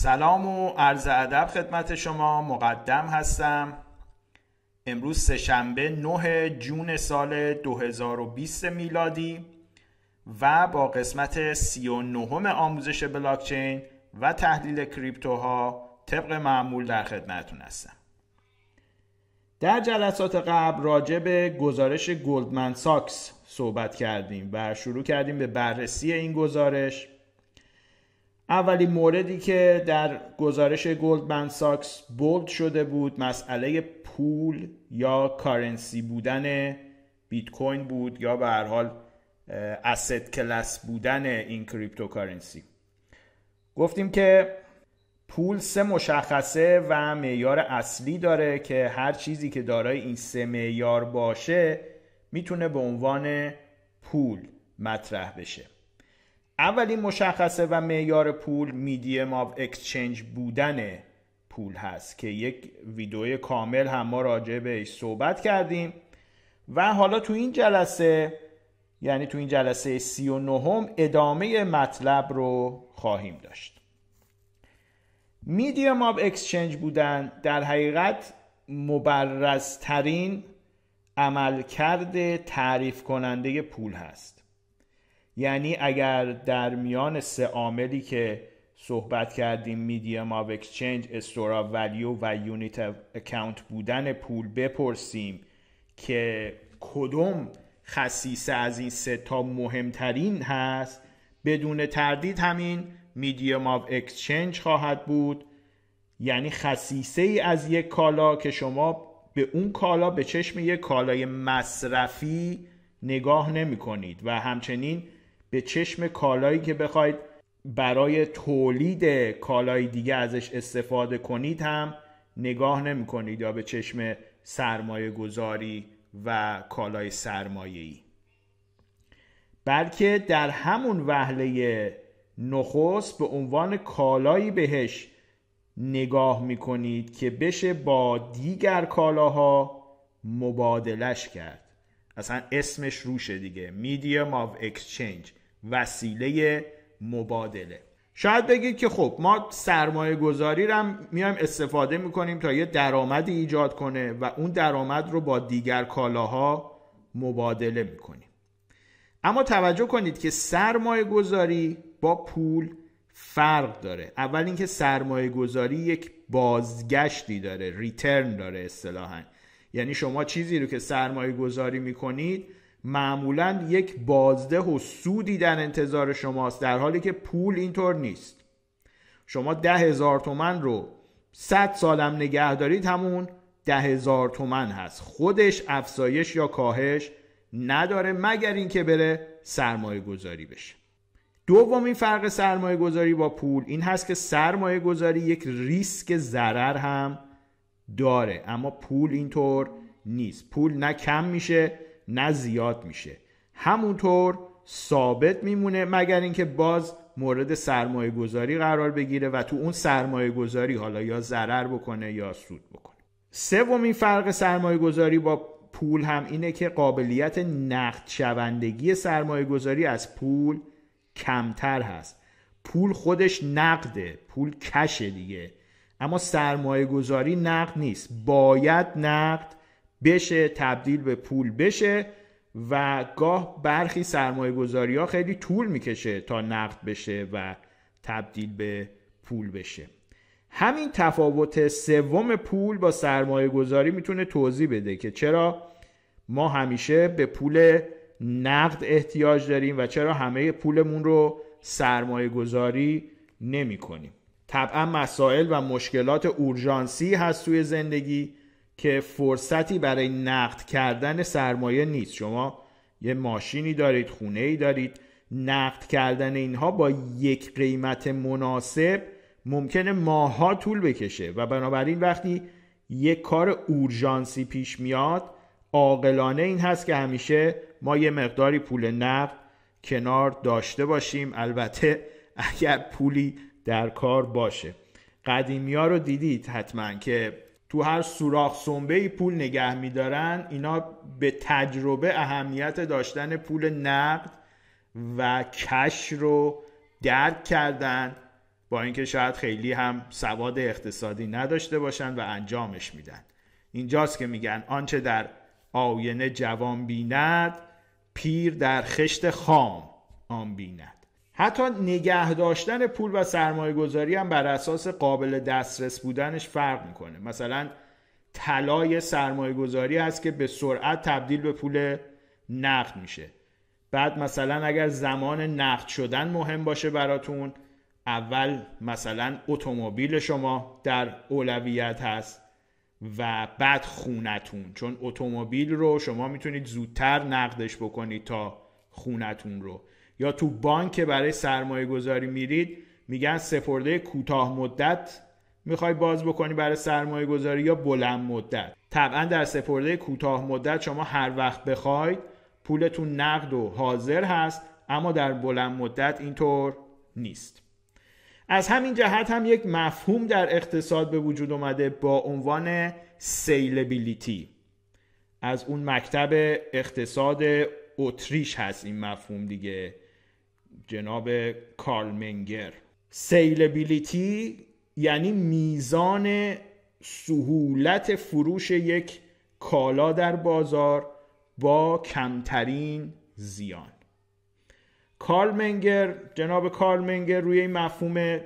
سلام و عرض ادب خدمت شما. مقدم هستم. امروز سهشنبه 9 جون سال 2020 میلادی و با قسمت 39 آموزش بلاکچین و تحلیل کریپتوها طبق معمول در خدمتتون هستم. در جلسات قبل راجع به گزارش گلدمن ساکس صحبت کردیم و شروع کردیم به بررسی این گزارش. اولین موردی که در گزارش گلدمن ساکس بولد شده بود مسئله پول یا currency بودن بیت کوین بود یا به هر حال asset class بودن این cryptocurrency. گفتیم که پول سه مشخصه و معیار اصلی داره که هر چیزی که دارای این سه معیار باشه می‌تونه به عنوان پول مطرح بشه. اولین مشخصه و معیار پول medium of exchange بودن پول هست که یک ویدیو کامل هم ما راجع بهش صحبت کردیم. و حالا تو این جلسه یعنی تو این جلسه سی و نهم ادامه مطلب رو خواهیم داشت. medium of exchange بودن در حقیقت مبرزترین عملکرد تعریف کننده پول هست. یعنی اگر در میان سه عاملی که صحبت کردیم medium of exchange store of value و unit account بودن پول بپرسیم که کدوم خصیصه از این سه تا مهمترین هست بدون تردید همین medium of exchange خواهد بود. یعنی خصیصه ای از یک کالا که شما به اون کالا به چشم یک کالای مصرفی نگاه نمی کنید و همچنین به چشم کالایی که بخواید برای تولید کالای دیگه ازش استفاده کنید هم نگاه نمی کنید یا به چشم سرمایه گذاری و کالای سرمایه ای بلکه در همون وهله نخست به عنوان کالایی بهش نگاه می‌کنید که بشه با دیگر کالاها مبادلش کرد. اصلا اسمش روشه دیگه. Medium of exchange. وسیله مبادله. شاید بگید که خب ما سرمایه گذاری رو میایم استفاده می‌کنیم تا یه درآمدی ایجاد کنه و اون درآمد رو با دیگر کالاها مبادله می‌کنیم. اما توجه کنید که سرمایه گذاری با پول فرق داره. اول اینکه سرمایه گذاری یک بازگشتی داره ریترن داره اصطلاحا. یعنی شما چیزی رو که سرمایه گذاری می‌کنید معمولا یک بازده و سودی در انتظار شماست در حالی که پول اینطور نیست. شما ده هزار تومن رو صد سالم نگه دارید همون ده هزار تومن هست. خودش افزایش یا کاهش نداره مگر اینکه بره سرمایه گذاری بشه. دومین فرق سرمایه گذاری با پول این هست که سرمایه گذاری یک ریسک ضرر هم داره اما پول اینطور نیست. پول نه کم میشه نه زیاد میشه. همونطور ثابت میمونه مگر اینکه باز مورد سرمایه گذاری قرار بگیره و تو اون سرمایه گذاری حالا یا ضرر بکنه یا سود بکنه. سومین فرق سرمایه گذاری با پول هم اینه که قابلیت نقد شوندگی سرمایه گذاری از پول کمتر هست. پول خودش نقده پول کشه دیگه. اما سرمایه گذاری نقد نیست. باید نقد بشه تبدیل به پول بشه و گاه برخی سرمایه گذاری ها خیلی طول می‌کشه تا نقد بشه و تبدیل به پول بشه. همین تفاوت سوم پول با سرمایه گذاری می‌تونه توضیح بده که چرا ما همیشه به پول نقد احتیاج داریم و چرا همه پولمون رو سرمایه گذاری نمی کنیم طبعا مسائل و مشکلات اورژانسی هست توی زندگی. که فرصتی برای نقد کردن سرمایه نیست. شما یه ماشینی دارید خونه ای دارید. نقد کردن اینها با یک قیمت مناسب ممکنه ماها طول بکشه و بنابراین وقتی یک کار اورژانسی پیش میاد عاقلانه این هست که همیشه ما یه مقداری پول نقد کنار داشته باشیم. البته اگر پولی در کار باشه. قدیمی ها رو دیدید حتما که تو هر سوراخ سنبه پول نگه میدارن اینا به تجربه اهمیت داشتن پول نقد و کش رو درک کردن با اینکه شاید خیلی هم سواد اقتصادی نداشته باشن و انجامش میدن. اینجاست که میگن آنچه در آینه جوان بیند پیر در خشت خام آن بیند. حتی نگه داشتن پول و سرمایه گذاری هم بر اساس قابل دسترس بودنش فرق می‌کنه. مثلا طلای سرمایه گذاری هست که به سرعت تبدیل به پول نقد میشه. بعد مثلا اگر زمان نقد شدن مهم باشه براتون اول مثلا اتومبیل شما در اولویت هست و بعد خونتون. چون اتومبیل رو شما می‌تونید زودتر نقدش بکنید تا خونتون رو. یا تو بانک برای سرمایه گذاری میرید میگن سپرده کوتاه مدت می‌خوای باز بکنی برای سرمایه گذاری یا بلند مدت. طبعا در سپرده کوتاه مدت شما هر وقت بخواید پولتون نقد و حاضر هست اما در بلند مدت اینطور نیست. از همین جهت هم یک مفهوم در اقتصاد به وجود اومده با عنوان سیلبیلیتی از اون مکتب اقتصاد اتریش هست این مفهوم دیگه. جناب کارل منگر. سیلبیلیتی یعنی میزان سهولت فروش یک کالا در بازار با کمترین زیان. کارل منگر جناب کارل منگر روی این مفهوم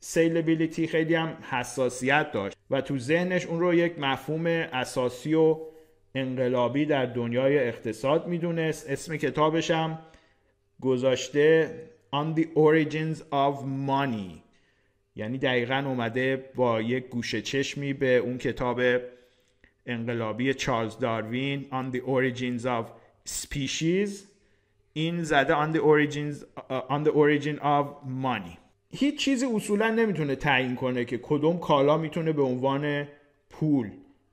سیلبیلیتی خیلی هم حساسیت داشت و تو ذهنش اون رو یک مفهوم اساسی و انقلابی در دنیای اقتصاد می‌دونست. اسم کتابش هم گذاشته On the Origins of Money. یعنی دقیقا اومده با یک گوشه چشمی به اون کتاب انقلابی چارلز داروین On the Origins of Species. این زده on the, origins, uh, on the origin of money. هیچ چیزی اصولا نمی‌تونه تعیین کنه که کدوم کالا می‌تونه به عنوان پول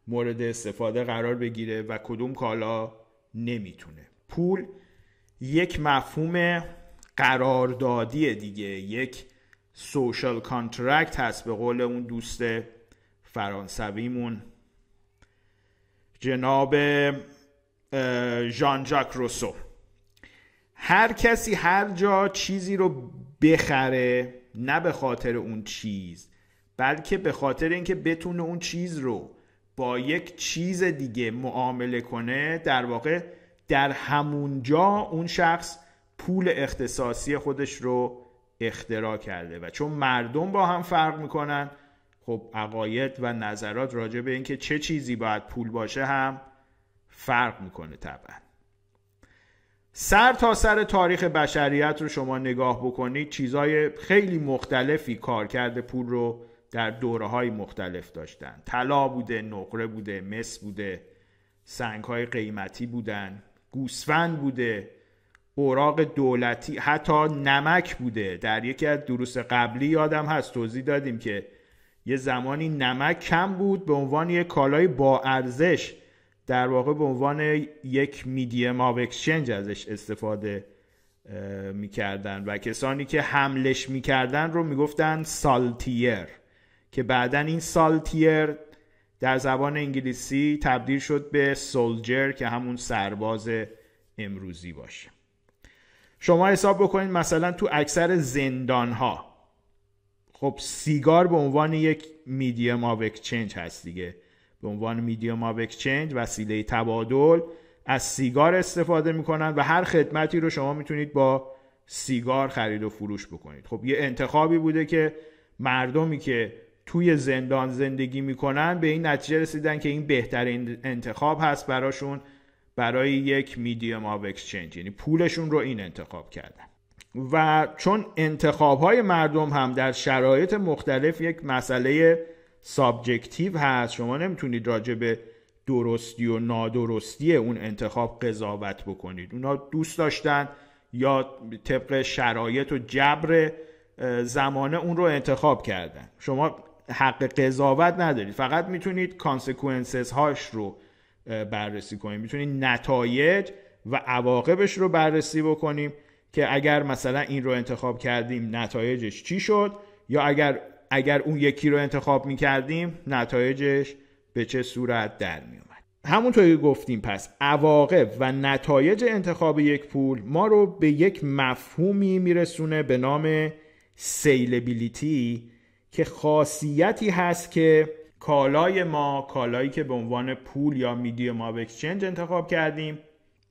مورد استفاده قرار بگیره و کدوم کالا نمی‌تونه. پول یک مفهوم قراردادی دیگه. یک social contract هست به قول اون دوست فرانسویمون. جناب ژان ژاک روسو هر کسی هر جا چیزی رو بخره نه به خاطر اون چیز بلکه به خاطر اینکه بتونه اون چیز رو با یک چیز دیگه معامله کنه در واقع در همونجا اون شخص پول اختصاصی خودش رو اختراع کرده و چون مردم با هم فرق می‌کنن خب عقاید و نظرات راجع به اینکه چه چیزی باید پول باشه هم فرق می‌کنه طبعا. سر تا سر تاریخ بشریت رو شما نگاه بکنید چیزهای خیلی مختلفی کار کرده پول رو در دوره های مختلف داشتن. طلا بوده نقره بوده مس بوده سنگ های قیمتی بودن. گوسفند بوده اوراق دولتی حتی نمک بوده. در یکی از دروس قبلی یادم هست توضیح دادیم که یه زمانی نمک کم بود به عنوان یک کالای با ارزش در واقع به عنوان یک medium of exchange ازش استفاده می‌کردن. و کسانی که حملش می‌کردن رو می‌گفتن salter که بعدا این salter در زبان انگلیسی تبدیل شد به soldier که همون سرباز امروزی باشه. شما حساب بکنید مثلا تو اکثر زندان ها خب سیگار به عنوان یک medium of exchange هست دیگه. به عنوان medium of exchange وسیله تبادل از سیگار استفاده می‌کنن و هر خدمتی رو شما می‌تونید با سیگار خرید و فروش بکنید. خب یه انتخابی بوده که مردمی که توی زندان زندگی می‌کنن به این نتیجه رسیدن که این بهترین انتخاب هست براشون برای یک medium of exchange یعنی پولشون رو این انتخاب کردن. و چون انتخاب های مردم هم در شرایط مختلف یک مسئله subjective هست شما نمی‌تونید راجع به درستی و نادرستی اون انتخاب قضاوت بکنید. اونا دوست داشتن یا طبق شرایط و جبر زمانه اون رو انتخاب کردن. شما حق قضاوت ندارید فقط می‌تونید consequences هاش رو بررسی کنید می‌تونید نتایج و عواقبش رو بررسی بکنیم که اگر مثلا این رو انتخاب کردیم نتایجش چی شد؟ یا اگر اگر اون یکی رو انتخاب می کردیم نتایجش به چه صورت در می اومد همونطور که گفتیم پس عواقب و نتایج انتخاب یک پول ما رو به یک مفهومی میرسونه به نام salability که خاصیتی هست که کالای ما کالایی که به عنوان پول یا medium of exchange انتخاب کردیم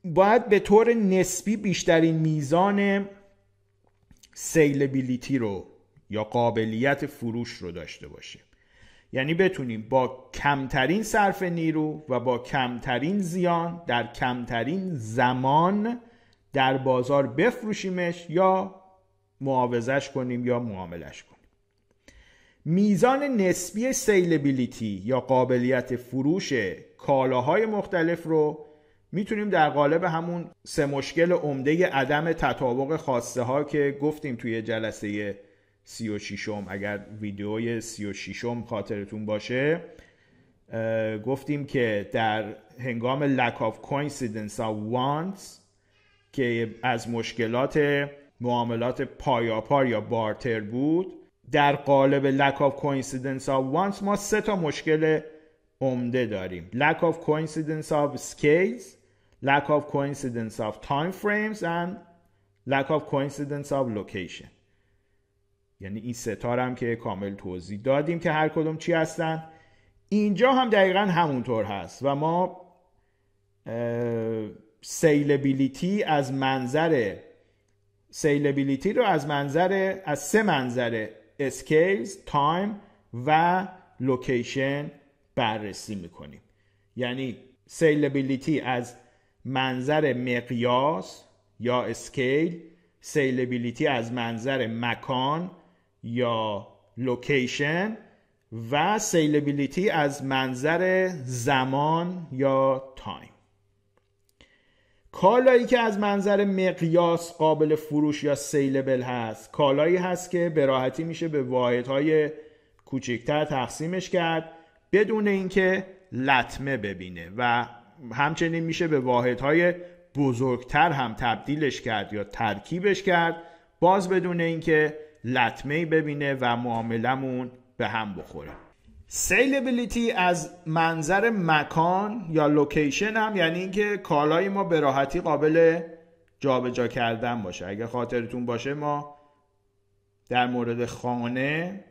باید به طور نسبی بیشترین میزان سیلبیلیتی رو یا قابلیت فروش رو داشته باشه یعنی بتونیم با کمترین صرف نیرو و با کمترین زیان در کمترین زمان در بازار بفروشیمش یا معاوضش کنیم یا معاملش کنیم. میزان نسبی سیلبیلیتی یا قابلیت فروش کالاهای مختلف رو می‌تونیم در قالب همون سه مشکل عمده عدم تطابق خواسته ها که گفتیم توی جلسه سی و شیشم اگر ویدیوی سی و شیشم خاطرتون باشه گفتیم که در هنگام lack of coincidence of wants که از مشکلات معاملات پایاپار یا بارتر بود در قالب lack of coincidence of wants ما سه تا مشکل عمده داریم. lack of coincidence of scales lack of coincidence of time frames and lack of coincidence of location. یعنی این سه تا رو هم که کامل توضیح دادیم که هر کدوم چی هستن. اینجا هم دقیقا همونطور هست و ما salability از منظر salability رو از منظر از سه منظر scales time و location بررسی می‌کنیم. یعنی salability از منظر مقیاس یا scale salability از منظر مکان یا location و salability از منظر زمان یا time. کالایی که از منظر مقیاس قابل فروش یا salable هست کالایی هست که به راحتی میشه به واحدهای کوچکتر تقسیمش کرد بدون اینکه لطمه ببینه و همچنین میشه به واحدهای بزرگتر هم تبدیلش کرد یا ترکیبش کرد باز بدون اینکه لطمه ببینه و معاملمون به هم بخوره. سیلبیلیتی از منظر مکان یا لوکیشن هم یعنی اینکه کالای ما به راحتی قابل جابجا جا کردن باشه. اگر خاطرتون باشه ما در مورد خانه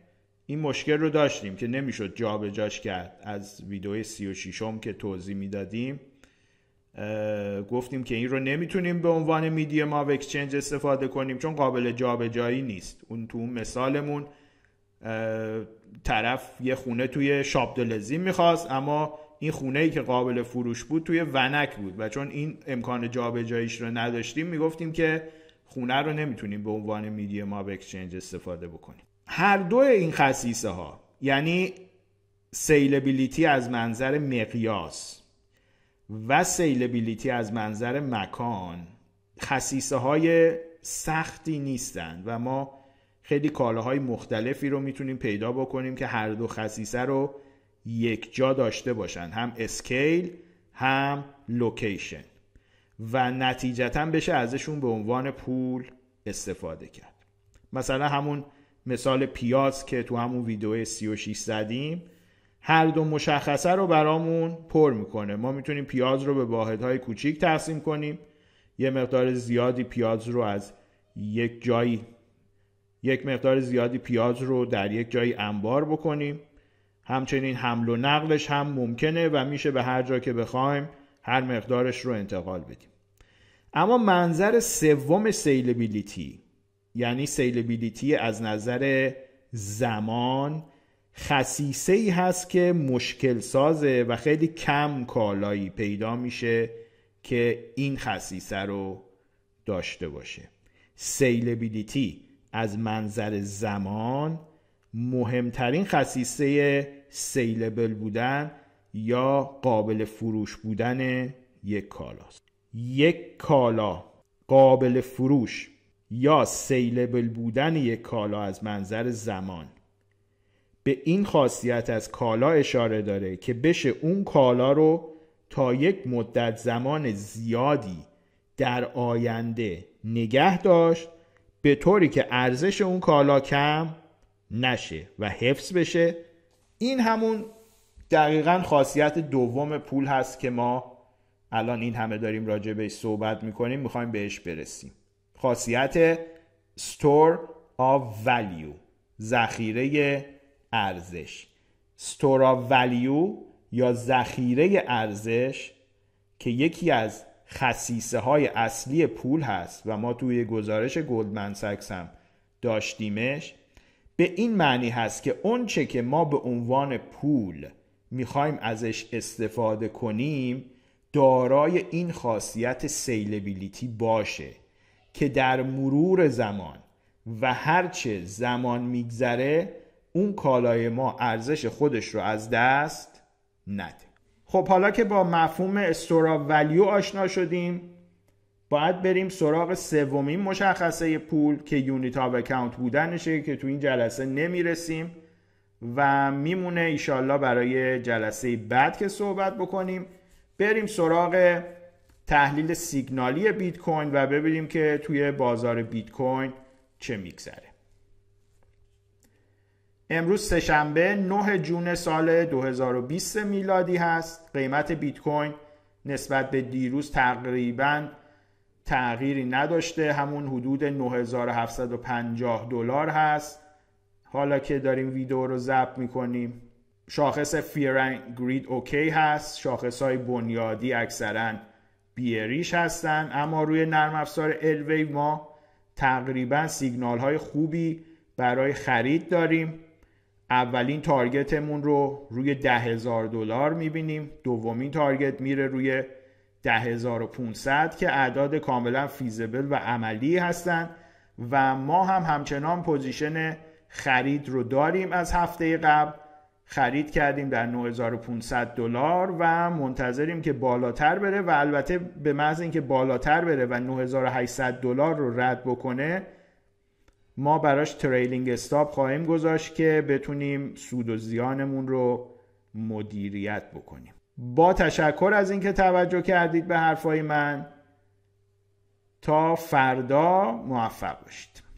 این مشکل رو داشتیم که نمی‌شد جابجاش کرد. از ویدیو 36 م که توضیح می‌دادیم گفتیم که این رو نمی‌تونیم به عنوان medium of exchange استفاده کنیم چون قابل جابجایی نیست. اون تو اون مثالمون طرف یه خونه توی شابدولعظیم می‌خواست اما این خونه ای که قابل فروش بود توی ونک بود و چون این امکان جابجاییش رو نداشتیم می‌گفتیم که خونه رو نمی‌تونیم به عنوان medium of exchange استفاده بکنیم. هر دو این خصیصه ها یعنی salability از منظر مقیاس و salability از منظر مکان خصیصه های سختی نیستند و ما خیلی کالاهای مختلفی رو می‌تونیم پیدا بکنیم که هر دو خصیصه رو یک جا داشته باشن. هم scale هم لوکیشن. و نتیجتا بشه ازشون به عنوان پول استفاده کرد. مثلا همون مثال پیاز که تو همون ویدیو 36 زدیم هر دو مشخصه رو برامون پر می‌کنه. ما می‌تونیم پیاز رو به واحدهای کوچیک تقسیم کنیم. یه مقدار زیادی پیاز رو از یک جایی یک مقدار زیادی پیاز رو در یک جایی انبار بکنیم. همچنین حمل و نقلش هم ممکنه و میشه به هر جا که بخوایم هر مقدارش رو انتقال بدیم. اما منظر سوم سیلبیلیتی یعنی سیلبیلیتی از نظر زمان خصیصه ای هست که مشکل سازه و خیلی کم کالایی پیدا میشه که این خصیصه رو داشته باشه. سیلبیلیتی از منظر زمان مهمترین خصیصه سیلبل بودن یا قابل فروش بودن یک کالاست. یک کالا قابل فروش یا سیلبل بودن یک کالا از منظر زمان به این خاصیت از کالا اشاره داره که بشه اون کالا رو تا یک مدت زمان زیادی در آینده نگه داشت به طوری که ارزش اون کالا کم نشه و حفظ بشه این همون دقیقا خاصیت دوم پول هست که ما الان این همه داریم راجع بهش صحبت می‌کنیم می‌خوایم بهش برسیم. خاصیت store of value ذخیره ارزش. store of value یا ذخیره ارزش که یکی از خصیصه های اصلی پول هست و ما توی گزارش گلدمن ساکس هم داشتیمش به این معنی هست که اونچه که ما به عنوان پول می‌خوایم ازش استفاده کنیم دارای این خاصیت سیلبیلیتی باشه که در مرور زمان و هرچه زمان میگذره اون کالای ما ارزش خودش رو از دست نده. خب حالا که با مفهوم استورا ولیو آشنا شدیم باید بریم سراغ سومین مشخصه پول که unit of account بودنشه که تو این جلسه نمی‌رسیم و میمونه ایشالله برای جلسه بعد که صحبت بکنیم. بریم سراغ تحلیل سیگنالی بیت کوین و ببینیم که توی بازار بیت کوین چه میگذره. امروز سهشنبه 9 جون سال 2020 میلادی هست. قیمت بیت کوین نسبت به دیروز تقریبا تغییری نداشته. همون حدود 9750 دلار هست. حالا که داریم ویدیو رو ضبط می‌کنیم شاخص fear greed OK هست. شاخص های بنیادی اکثرا bearish هستن. اما روی نرم افزار الوی ما تقریبا سیگنال های خوبی برای خرید داریم. اولین target مون رو روی ده هزار دلار می‌بینیم. دومین target میره روی ده هزار و که اعداد کاملا feasible و عملی هستند و ما هم همچنان position خرید رو داریم از هفته قبل. خرید کردیم در 9500 دلار و منتظریم که بالاتر بره و البته به محض اینکه بالاتر بره و 9800 دلار رو رد بکنه ما براش trailing stop خواهیم گذاشت که بتونیم سود و زیانمون رو مدیریت بکنیم. با تشکر از اینکه توجه کردید به حرفای من تا فردا موفق باشید.